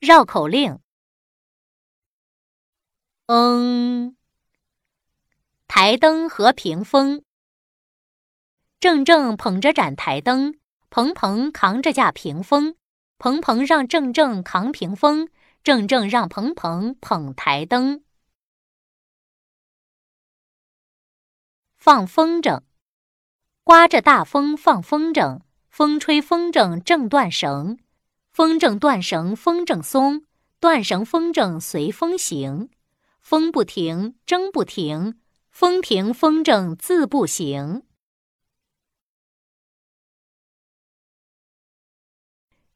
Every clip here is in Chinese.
绕口令：嗯，台灯和屏风。正正捧着盏台灯，鹏鹏扛着架屏风。鹏鹏让正正扛屏风，正正让鹏鹏捧台灯。放风筝，刮着大风放风筝，风吹风筝正断绳。风筝断绳，风筝松；断绳，风筝随风行。风不停，筝不停；风停，风筝自不行。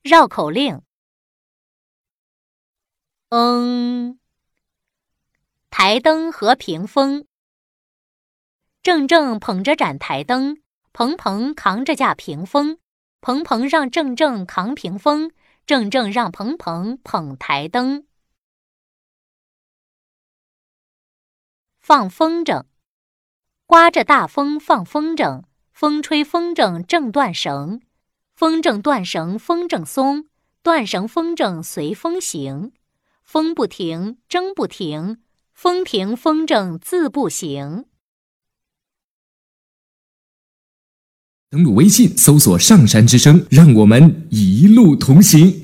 绕口令：嗯，台灯和屏风。正正捧着盏台灯，鹏鹏扛着架屏风。鹏鹏让正正扛屏风。正正让鹏鹏捧台灯，放风筝，刮着大风放风筝，风吹风筝正断绳，风筝断绳风筝松，断绳风筝随风行，风不停筝不停，风停风筝自不行。登录微信，搜索“上山之声”，让我们一路同行。